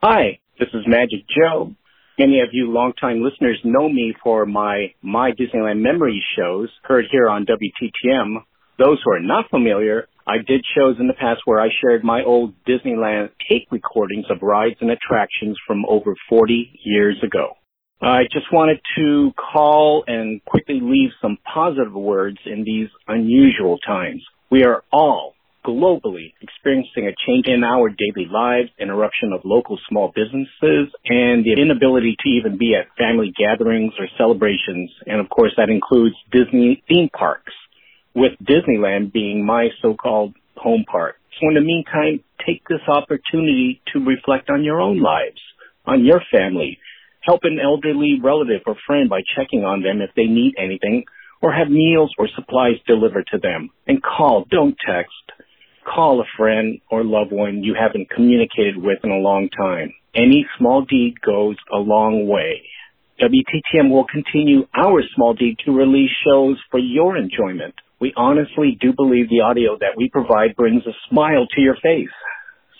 Hi, this is Magic Joe. Many of you longtime listeners know me for my My Disneyland Memories shows heard here on WTTM. Those who are not familiar, I did shows in the past where I shared my old Disneyland tape recordings of rides and attractions from over 40 years ago. I just wanted to call and quickly leave some positive words in these unusual times. We are all globally experiencing a change in our daily lives, interruption of local small businesses, and the inability to even be at family gatherings or celebrations. And of course, that includes Disney theme parks, with Disneyland being my so-called home park. So in the meantime, take this opportunity to reflect on your own lives, on your family. Help an elderly relative or friend by checking on them if they need anything or have meals or supplies delivered to them. And call, don't text call a friend or loved one you haven't communicated with in a long time. Any small deed goes a long way. WTTM will continue our small deed to release shows for your enjoyment. We honestly do believe the audio that we provide brings a smile to your face.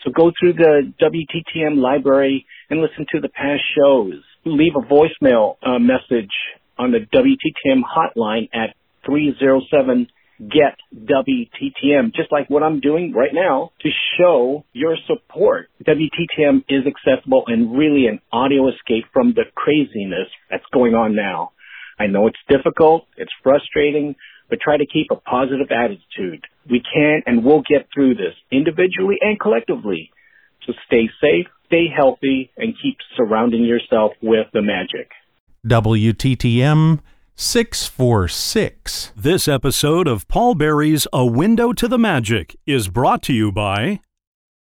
So go through the WTTM library and listen to the past shows. Leave a voicemail uh, message on the WTTM hotline at 307 get WTTM, just like what I'm doing right now to show your support. WTTM is accessible and really an audio escape from the craziness that's going on now. I know it's difficult, it's frustrating, but try to keep a positive attitude. We can and will get through this individually and collectively. So stay safe, stay healthy, and keep surrounding yourself with the magic. WTTM 646. This episode of Paul Barrie's A Window to the Magic is brought to you by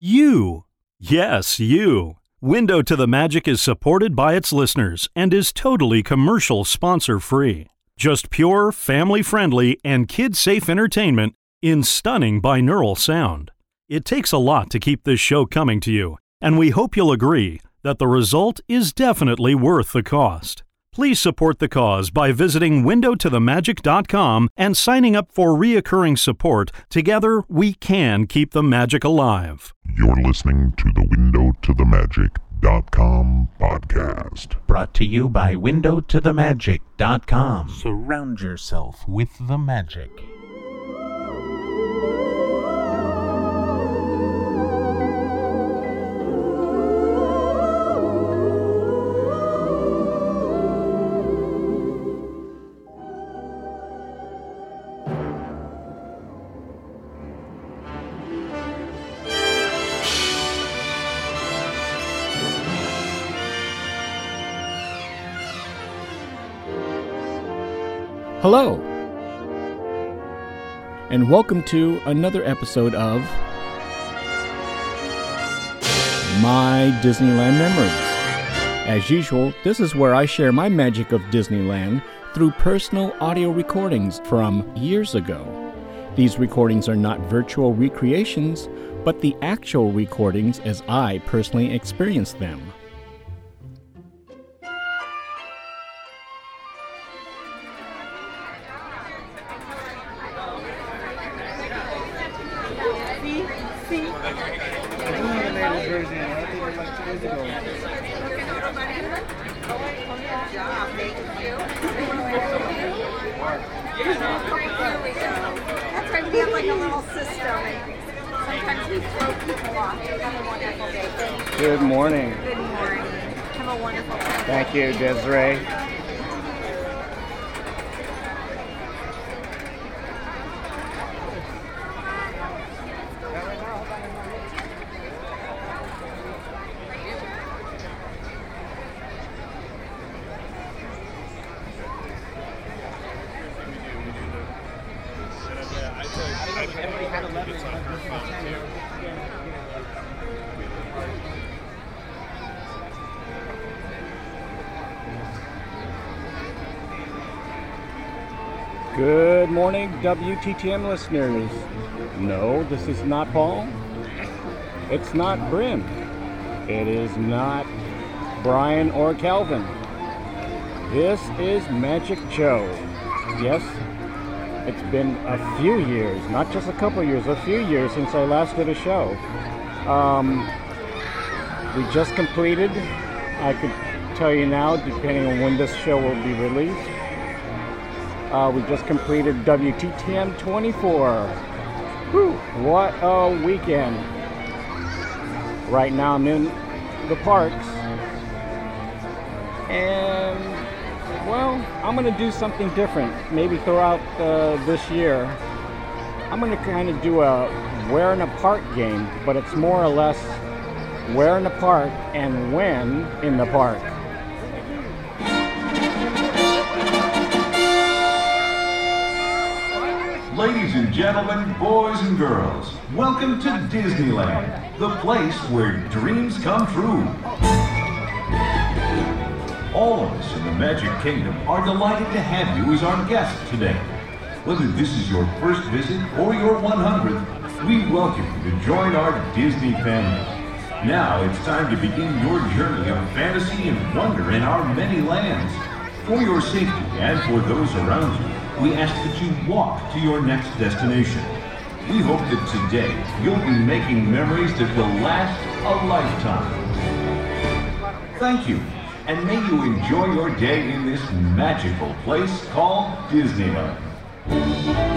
you. Yes, you. Window to the Magic is supported by its listeners and is totally commercial sponsor free. Just pure, family friendly, and kid safe entertainment in stunning binaural sound. It takes a lot to keep this show coming to you, and we hope you'll agree that the result is definitely worth the cost. Please support the cause by visiting windowtothemagic.com and signing up for reoccurring support. Together, we can keep the magic alive. You're listening to the Window to the Magic.com podcast. Brought to you by windowtothemagic.com. Surround yourself with the magic. Hello, and welcome to another episode of My Disneyland Memories. As usual, this is where I share my magic of Disneyland through personal audio recordings from years ago. These recordings are not virtual recreations, but the actual recordings as I personally experienced them. That's right, we have like a little system. Sometimes we throw people off. Have a wonderful day. Good morning. Good morning. Have a wonderful day. Thank you, Desiree. Good WTTM listeners. No, this is not Paul. It's not Brim. It is not Brian or Calvin. This is Magic Joe. Yes, it's been a few years, not just a couple years, a few years since I last did a show. Um, we just completed, I could tell you now, depending on when this show will be released, uh, we just completed WTTM 24. Whew, what a weekend. Right now I'm in the parks. And, well, I'm to do something different. Maybe throughout uh, this year. I'm to kind of do a where in a park game, but it's more or less where in the park and when in the park. Ladies and gentlemen, boys and girls, welcome to Disneyland, the place where dreams come true. All of us in the Magic Kingdom are delighted to have you as our guest today. Whether this is your first visit or your 100th, we welcome you to join our Disney family. Now it's time to begin your journey of fantasy and wonder in our many lands. For your safety and for those around you, we ask that you walk to your next destination. We hope that today you'll be making memories that will last a lifetime. Thank you, and may you enjoy your day in this magical place called Disneyland.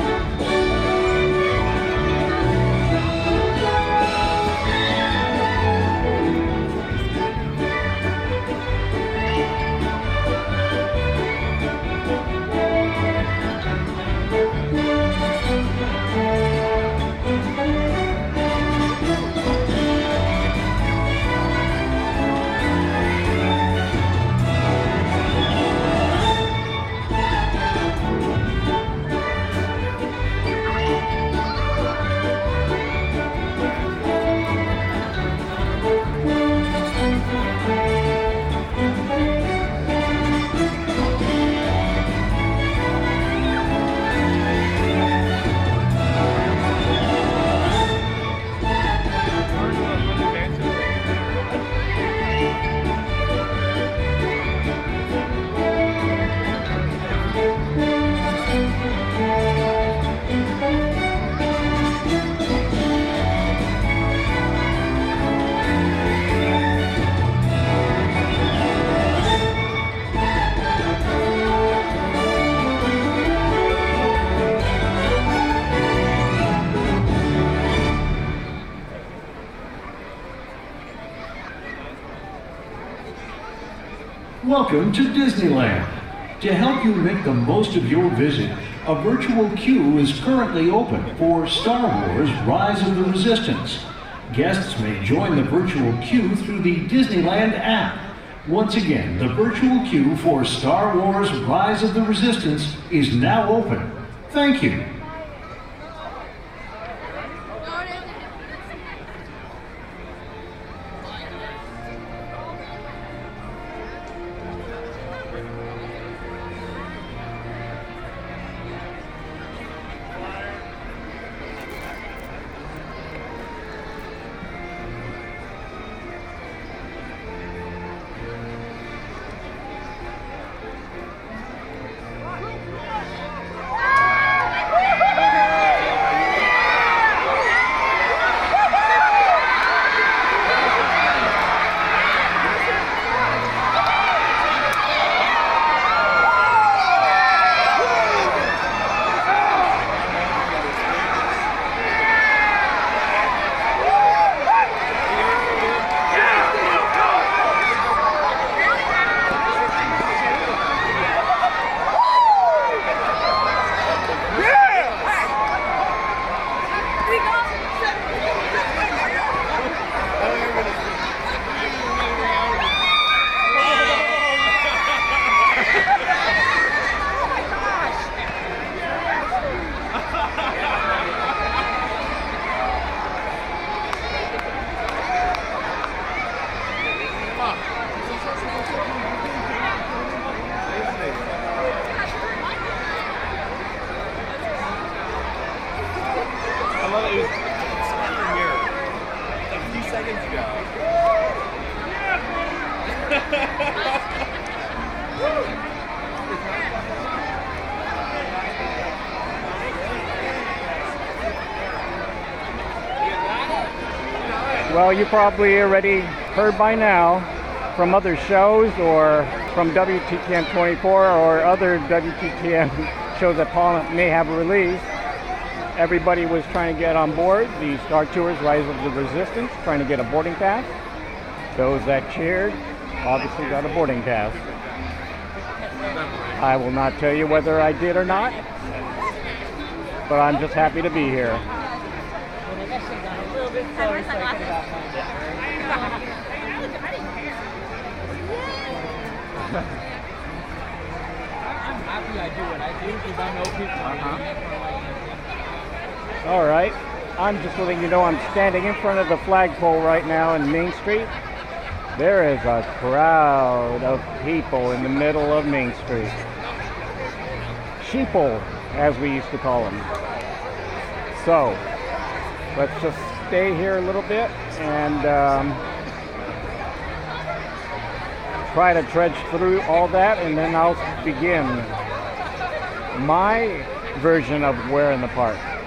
Welcome to Disneyland. To help you make the most of your visit, a virtual queue is currently open for Star Wars Rise of the Resistance. Guests may join the virtual queue through the Disneyland app. Once again, the virtual queue for Star Wars Rise of the Resistance is now open. Thank you. Probably already heard by now from other shows or from WTTM 24 or other WTTM shows that Paul may have released, everybody was trying to get on board the Star Tours Rise of the Resistance, trying to get a boarding pass. Those that cheered obviously got a boarding pass. I will not tell you whether I did or not, but I'm just happy to be here. I'm happy I do what I do know people. All right. I'm just letting you know I'm standing in front of the flagpole right now in Main Street. There is a crowd of people in the middle of Main Street. Sheeple, as we used to call them. So, let's just stay here a little bit and um, try to trudge through all that, and then I'll begin my version of Where in the Park.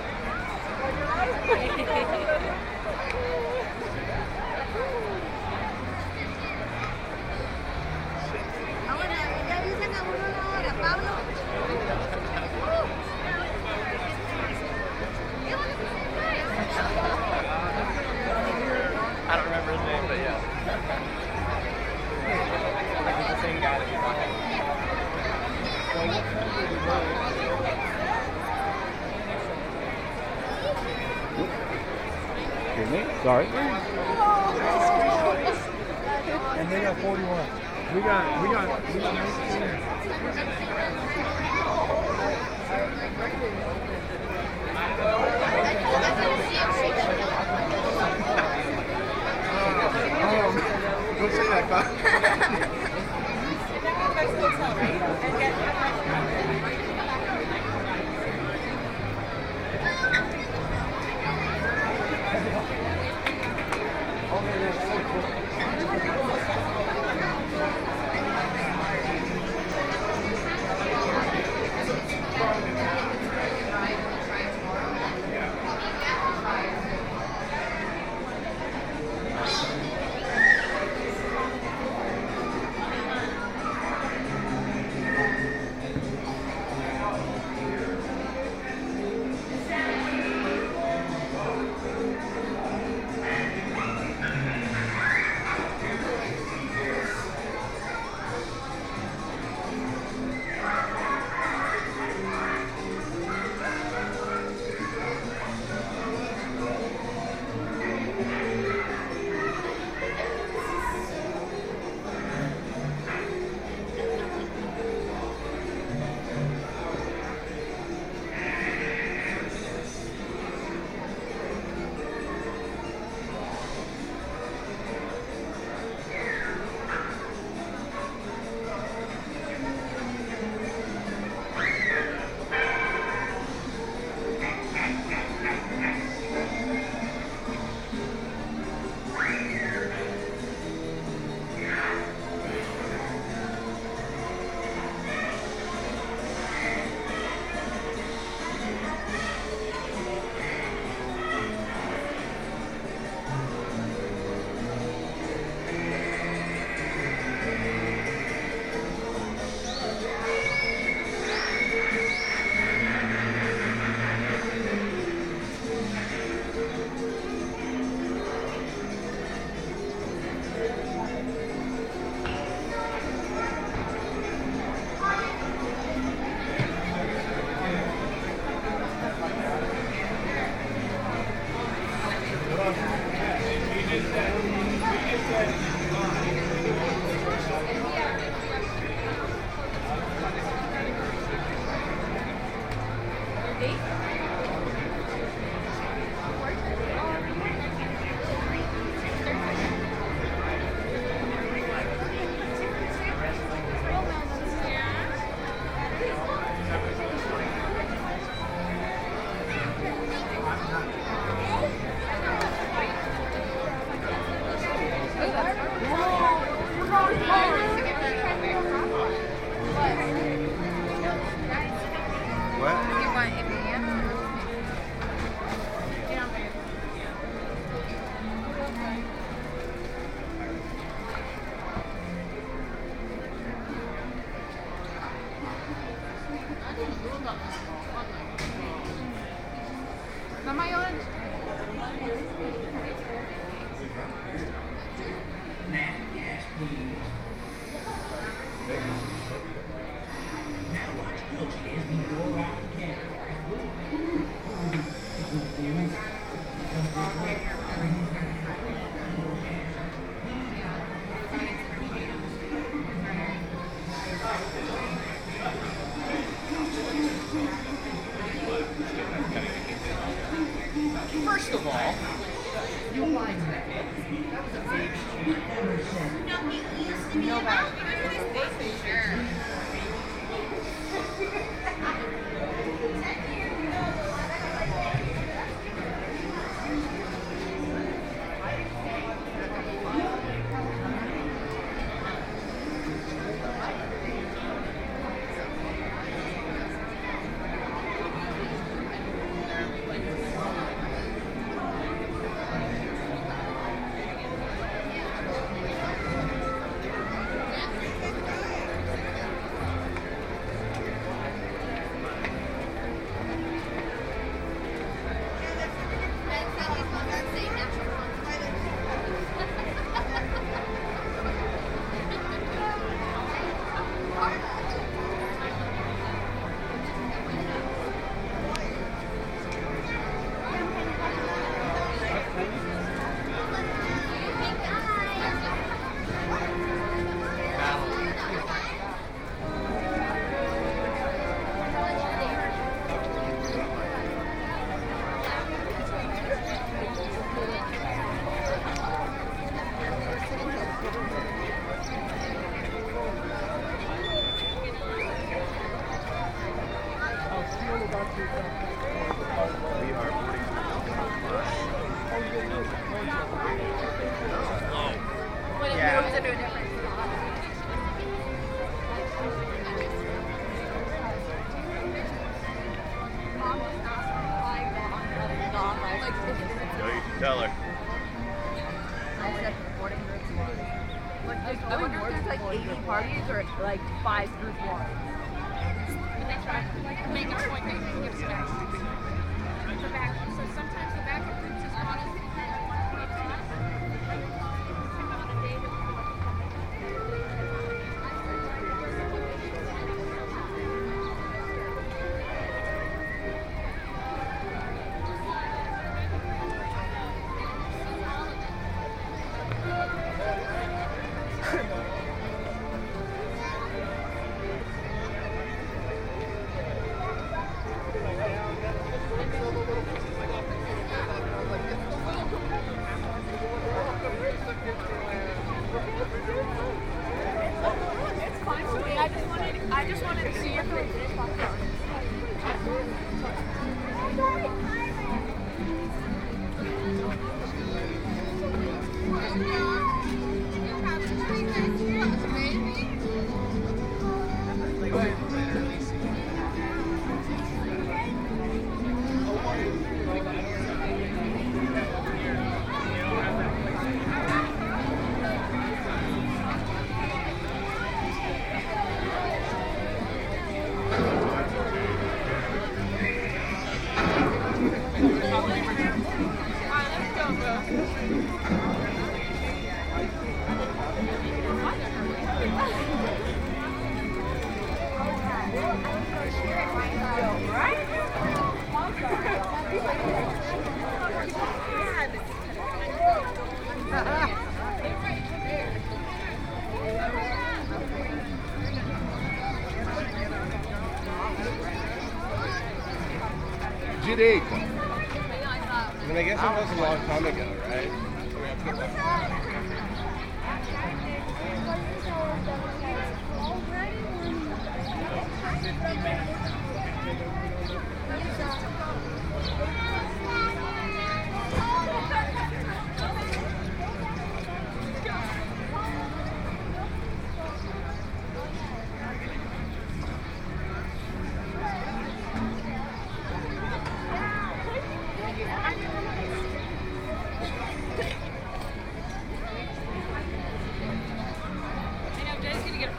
was a long time ago.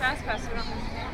fast pass, we don't have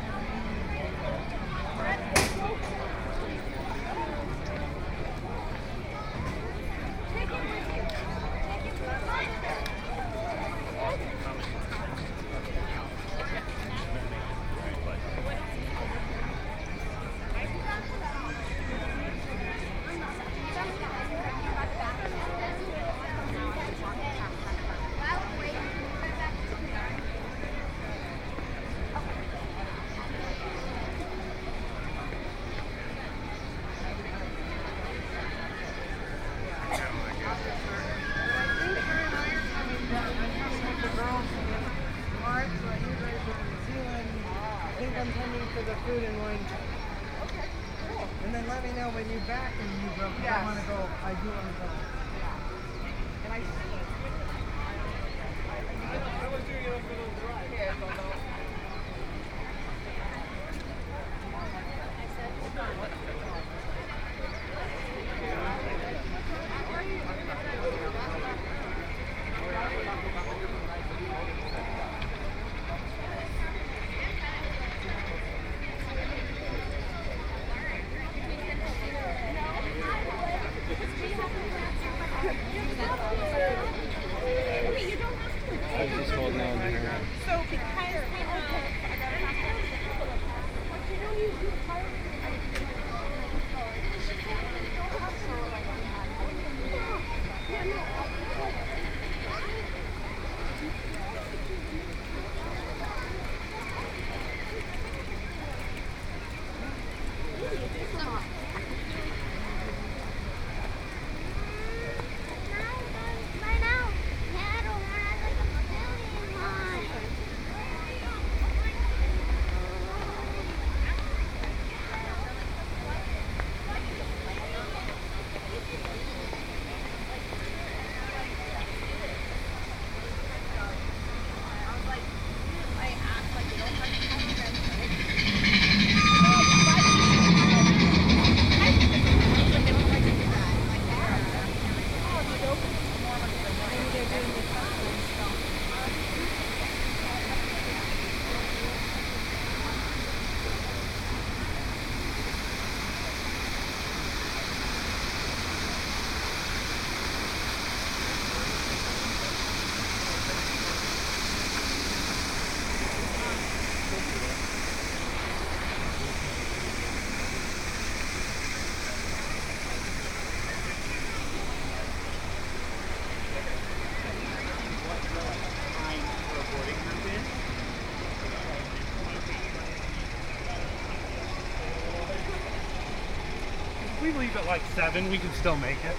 like 7, we can still make it.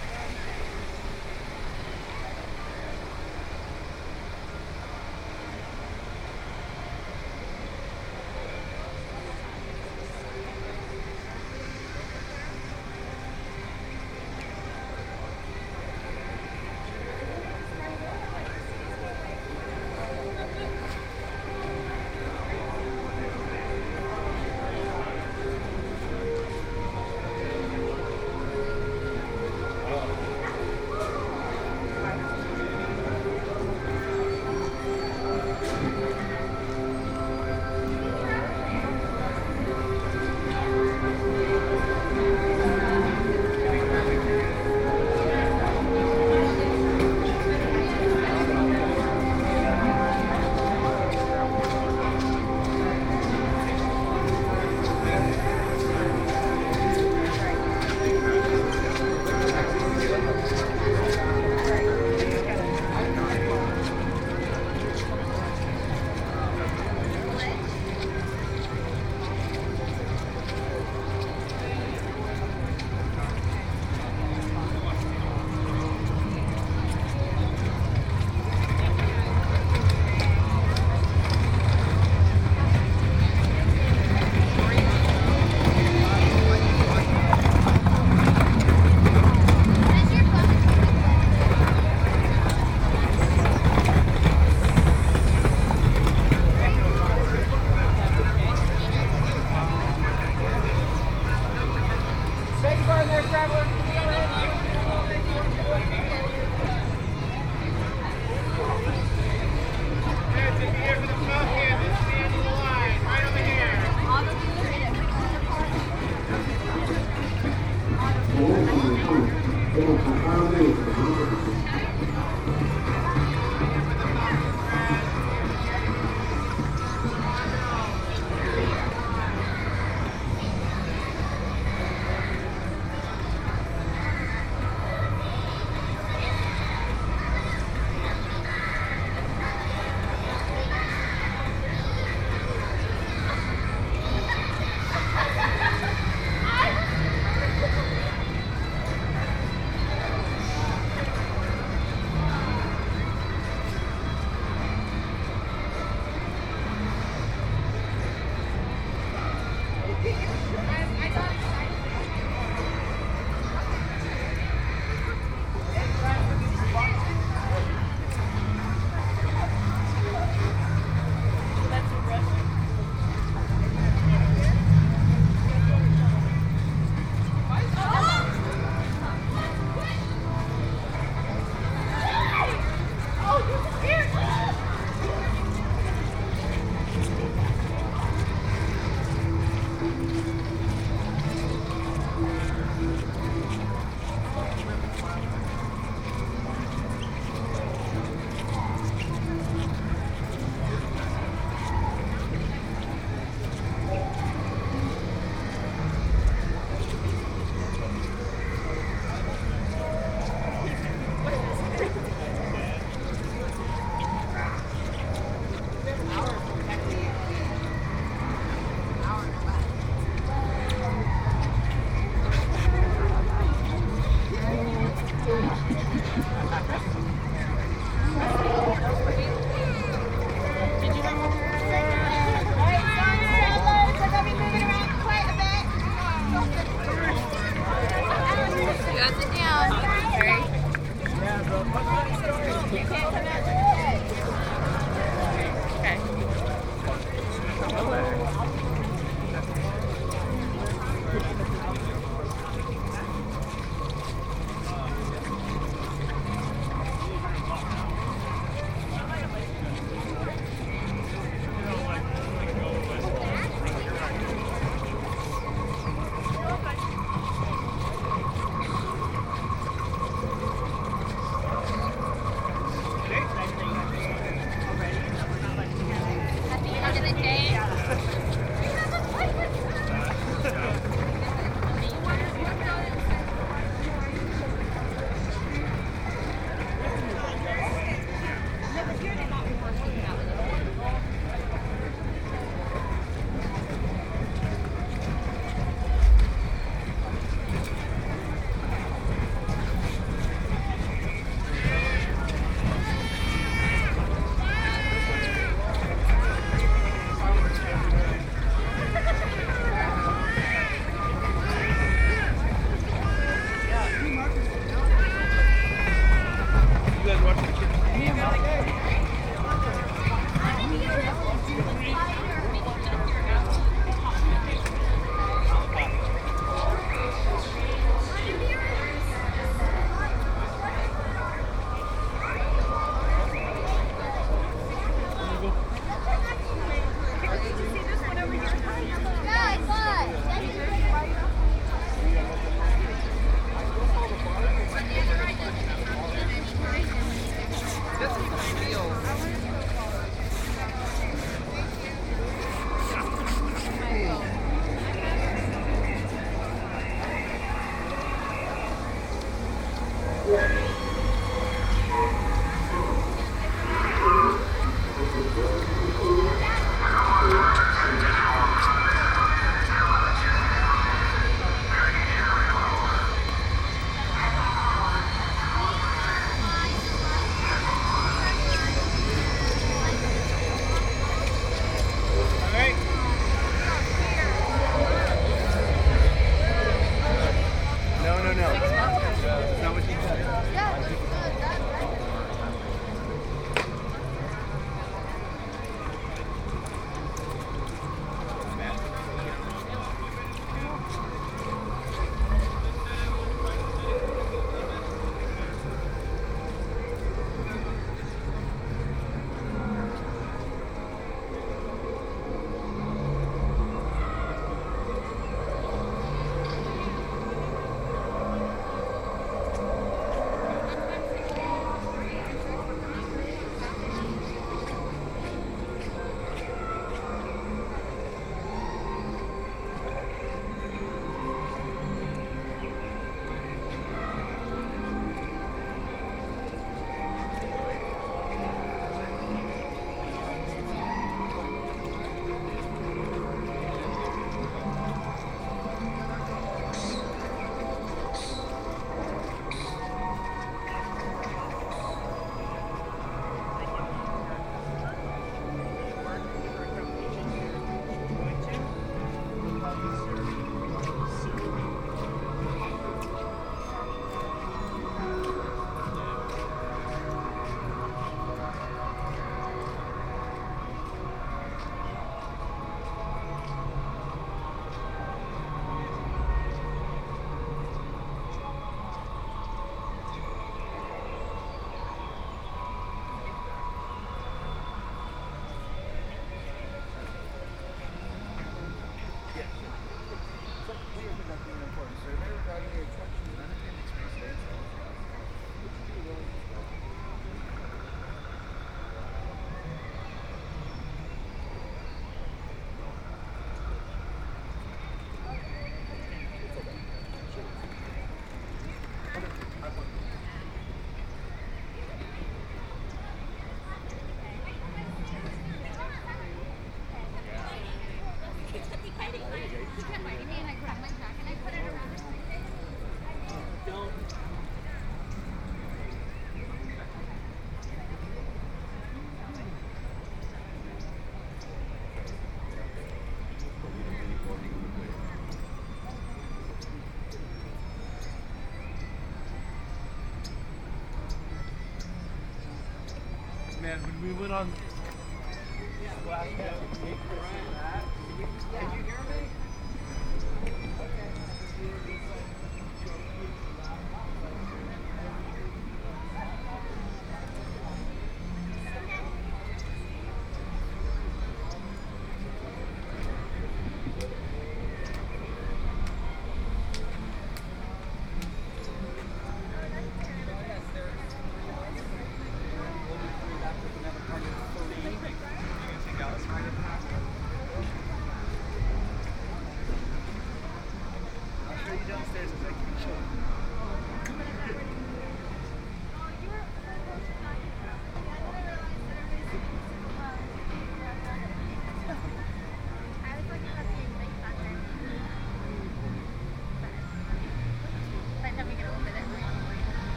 Man, when we went on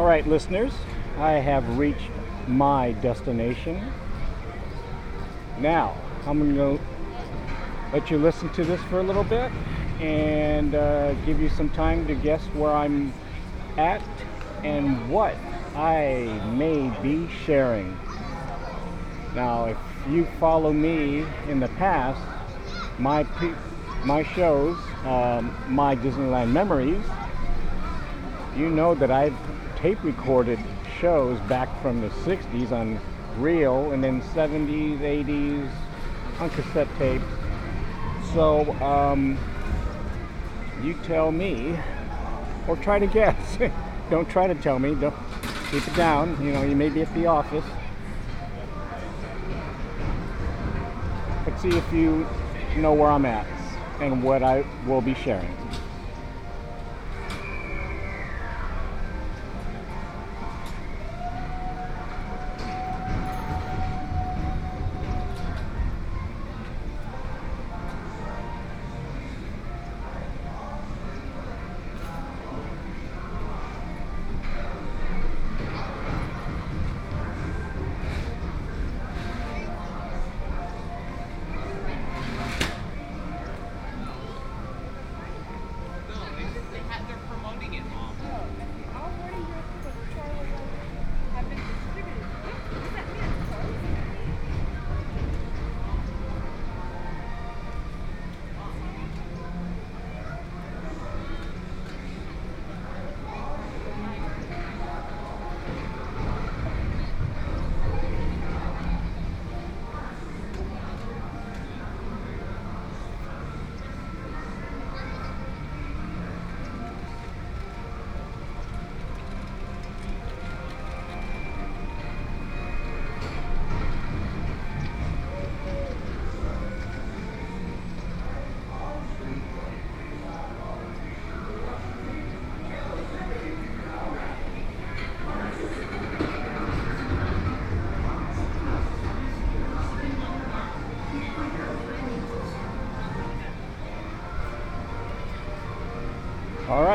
All right, listeners, I have reached my destination. Now, I'm going to let you listen to this for a little bit and uh, give you some time to guess where I'm at and what I may be sharing. Now, if you follow me in the past, my pre- my shows, um, my Disneyland memories, you know that I've tape recorded shows back from the 60s on reel and then 70s, 80s on cassette tape. So, um, you tell me or try to guess don't try to tell me. Don't keep it down. You know, you may be at the office. Let's see if you know where I'm at and what I will be sharing.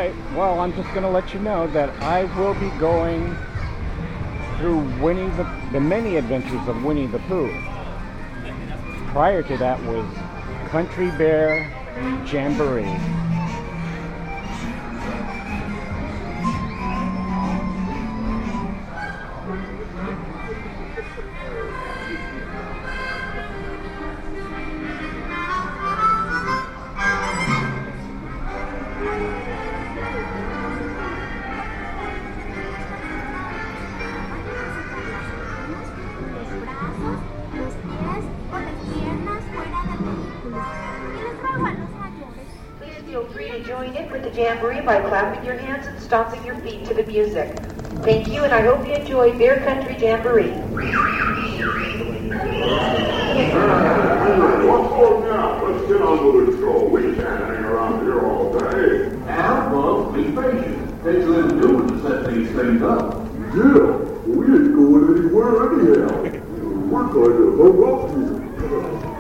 Right. Well, I'm just going to let you know that I will be going through Winnie the the many adventures of Winnie the Pooh. Prior to that was Country Bear Jamboree. Music. Thank you, and I hope you enjoy Bear Country Jamboree. What's for now? Let's get on with the show. We can't hang around here all day. Now, well, be patient. Takes a little doing to set these things up. Yeah, we ain't going anywhere anyhow. We're going to hook up here.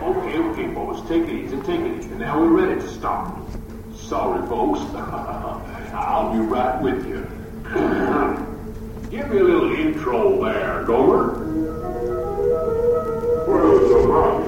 Okay, okay, folks, take it easy, take it easy. Now we're ready to start. Sorry, folks. I'll be right with you. Give me a little intro there, Gomer. Well, it's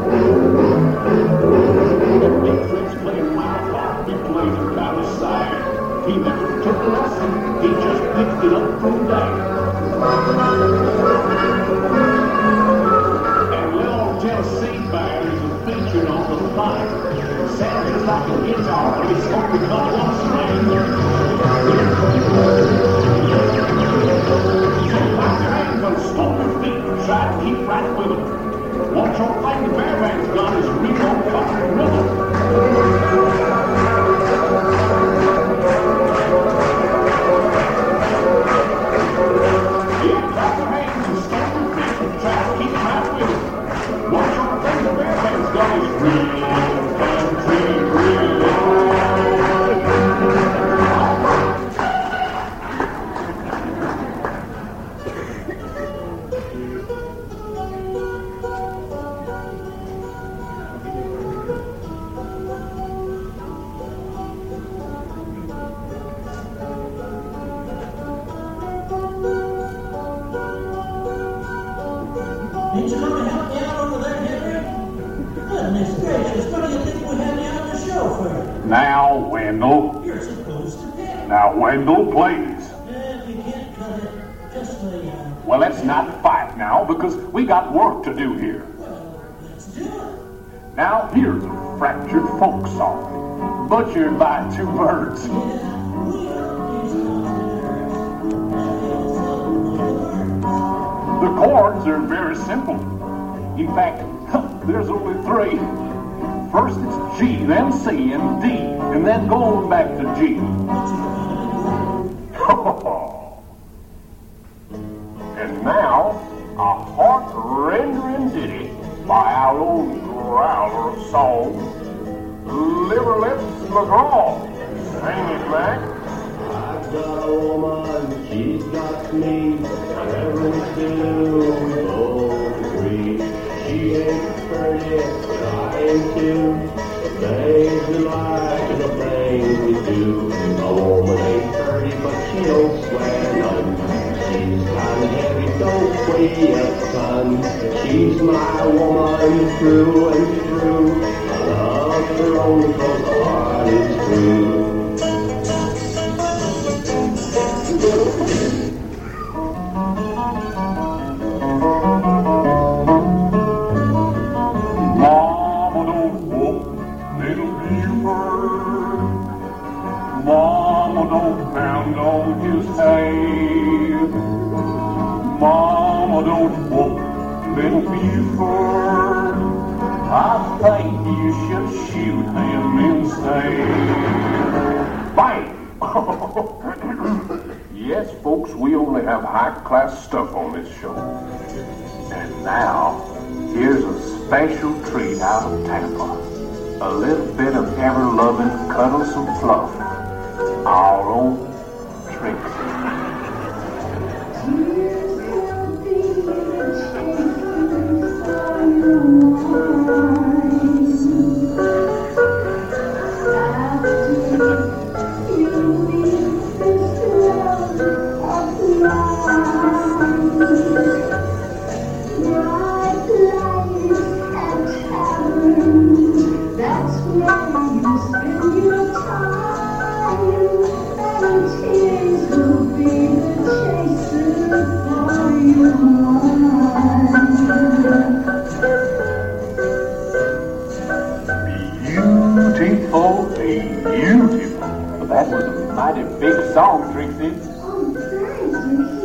He never took a lesson, he just picked it up from there. And little Tennessee Bear is a featured on the fire. Sounds like a guitar, but it's try to keep right with it. Watch your the bear man's got is real fucking rhythm. Well, let's not fight now because we got work to do here. Now, here's a fractured folk song, butchered by two birds. The chords are very simple. In fact, there's only three. First it's G, then C, and D, and then going back to G. Oh, song, Liver Lips McGraw. Sing it, Mac. I've got a woman, she's got me, whatever we do, we both agree. She ain't pretty, but I am too. The things we like and the things we do. A woman ain't pretty, but she don't swear none. She's kinda heavy, don't weigh a ton. She's my woman through and through. Only 'cause heart is true. Mama don't whoop little Buford. Mama don't pound on his head. Mama don't little Buford. Bang! yes, folks, we only have high-class stuff on this show. And now, here's a special treat out of Tampa. A little bit of ever-loving cuddlesome fluff. Our own Trixie. Mighty big song, Trixie. Oh, nice.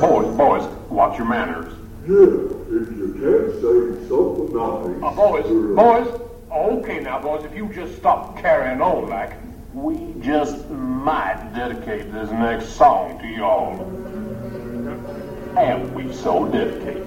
Boys, boys, watch your manners. Yeah, if you can't say something nice. Uh, boys, boys. Okay now, boys, if you just stop carrying on like, we just might dedicate this next song to y'all. And we so dedicate.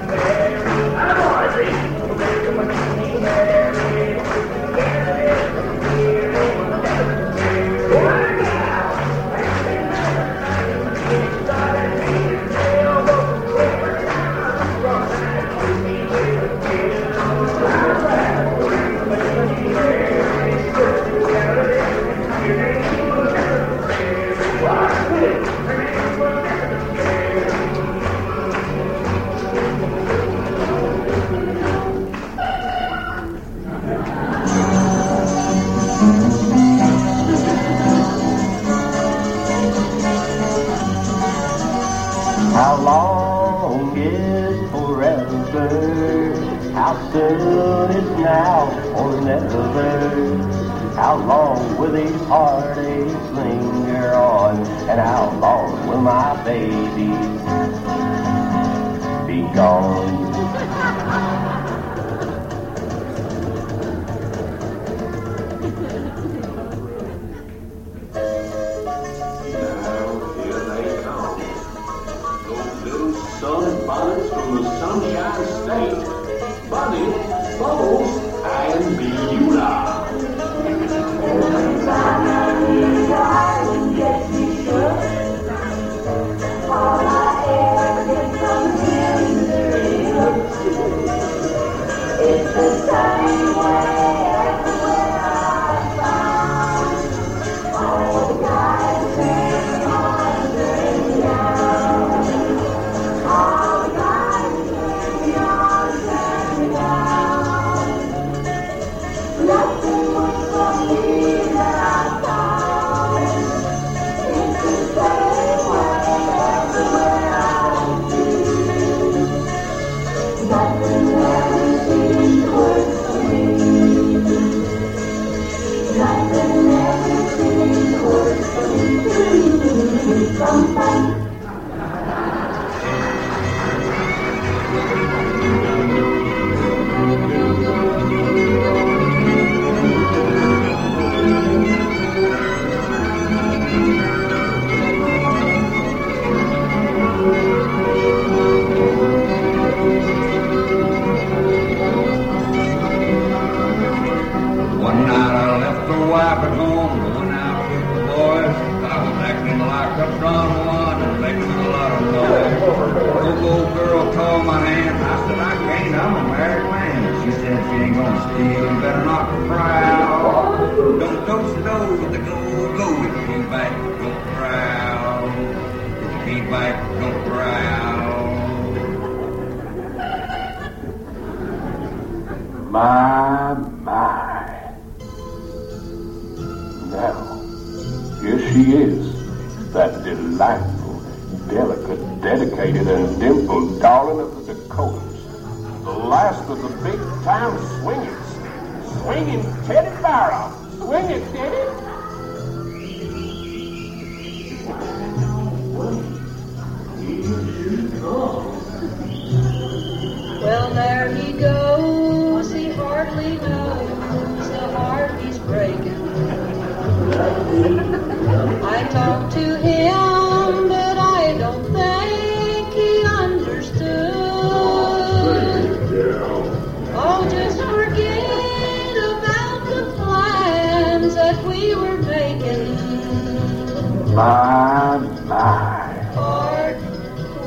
My my,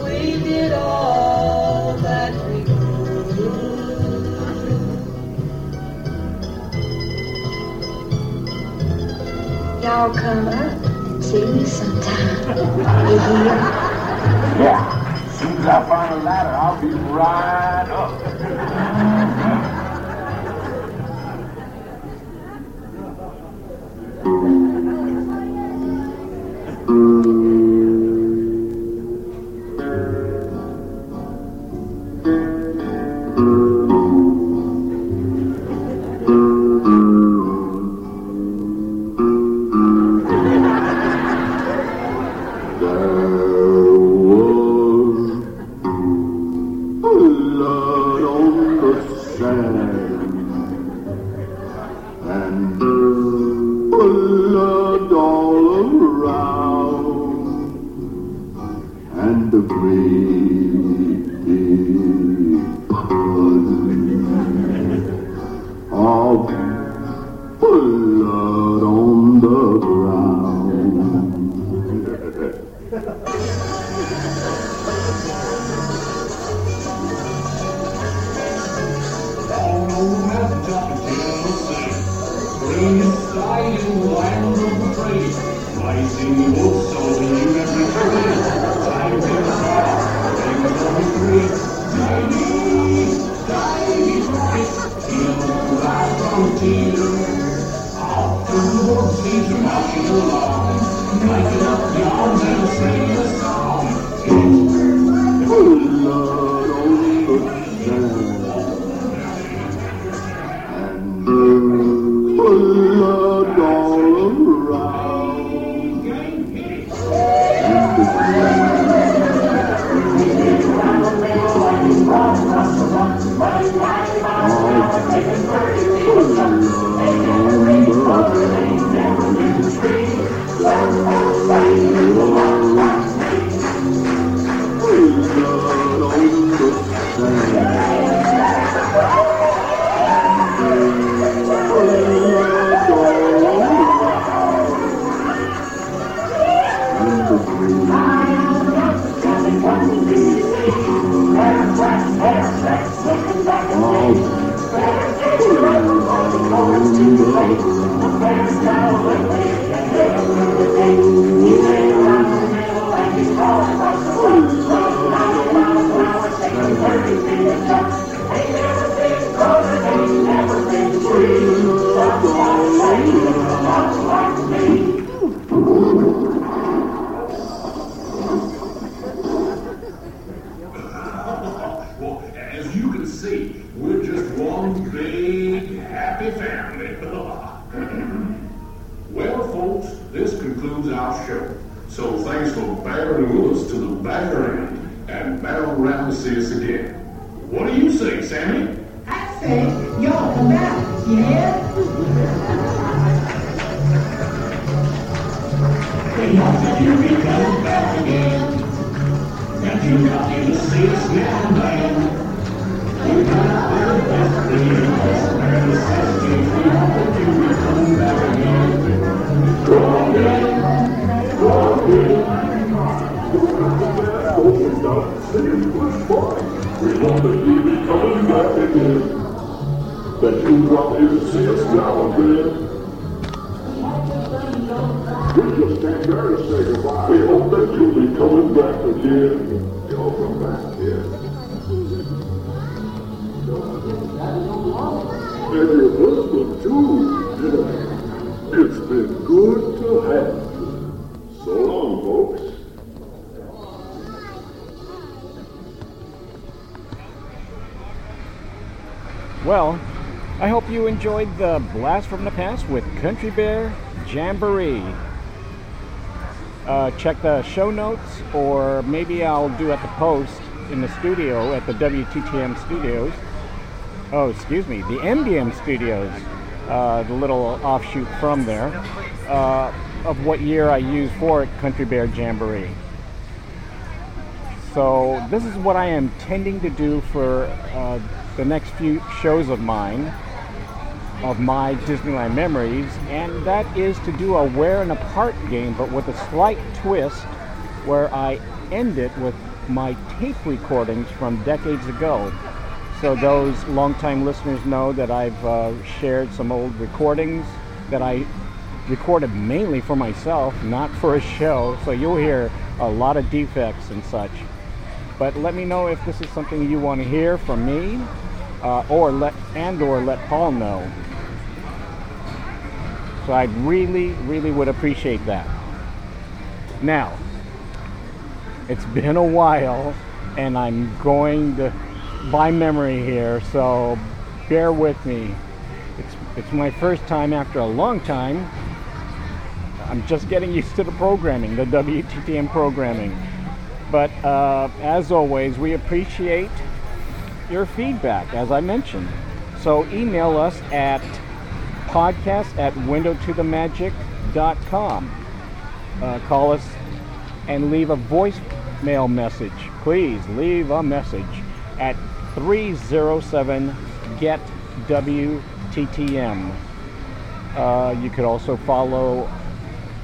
we did all that we could. Now come up, and see me sometime. Yeah. As soon as I find a ladder, I'll be right up. Mm. We hope that you'll be coming back again. You'll back again. And your husband too. It's been good to have you. So long, folks. Well, I hope you enjoyed the Blast from the Past with Country Bear Jamboree. Uh, check the show notes, or maybe I'll do at the post in the studio at the WTTM studios. Oh, excuse me, the MDM studios, uh, the little offshoot from there, uh, of what year I used for Country Bear Jamboree. So this is what I am tending to do for uh, the next few shows of mine, of my Disneyland memories, and that is to do a Where In The Park game, but with a slight twist, where I end it with my tape recordings from decades ago. So those longtime listeners know that I've uh, shared some old recordings that I recorded mainly for myself, not for a show. So you'll hear a lot of defects and such. But let me know if this is something you want to hear from me, uh, or let and or let Paul know. So I really, really would appreciate that. Now, it's been a while, and I'm going to by memory here, so bear with me. It's it's my first time after a long time. I'm just getting used to the programming, the WTTM programming. But uh, as always, we appreciate your feedback, as I mentioned. So email us at podcast at windowtothemagic.com. Uh, call us and leave a voicemail message. Please leave a message at 307 get WTTM. Uh, you could also follow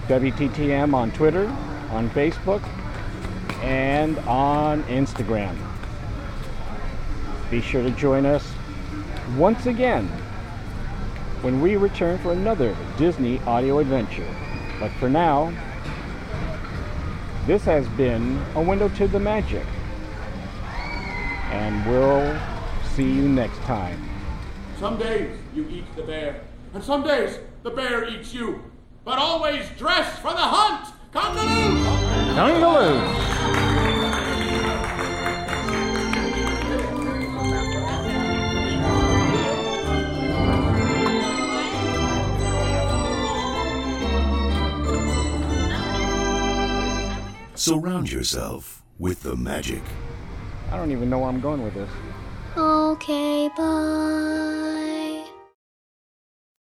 WTTM on Twitter, on Facebook, and on Instagram. Be sure to join us once again when we return for another Disney audio adventure. But for now, this has been A Window to the Magic. And we'll see you next time. Some days you eat the bear, and some days the bear eats you. But always dress for the hunt! Congaloo! Congaloo! Surround yourself with the magic. I don't even know where I'm going with this. Okay, bye.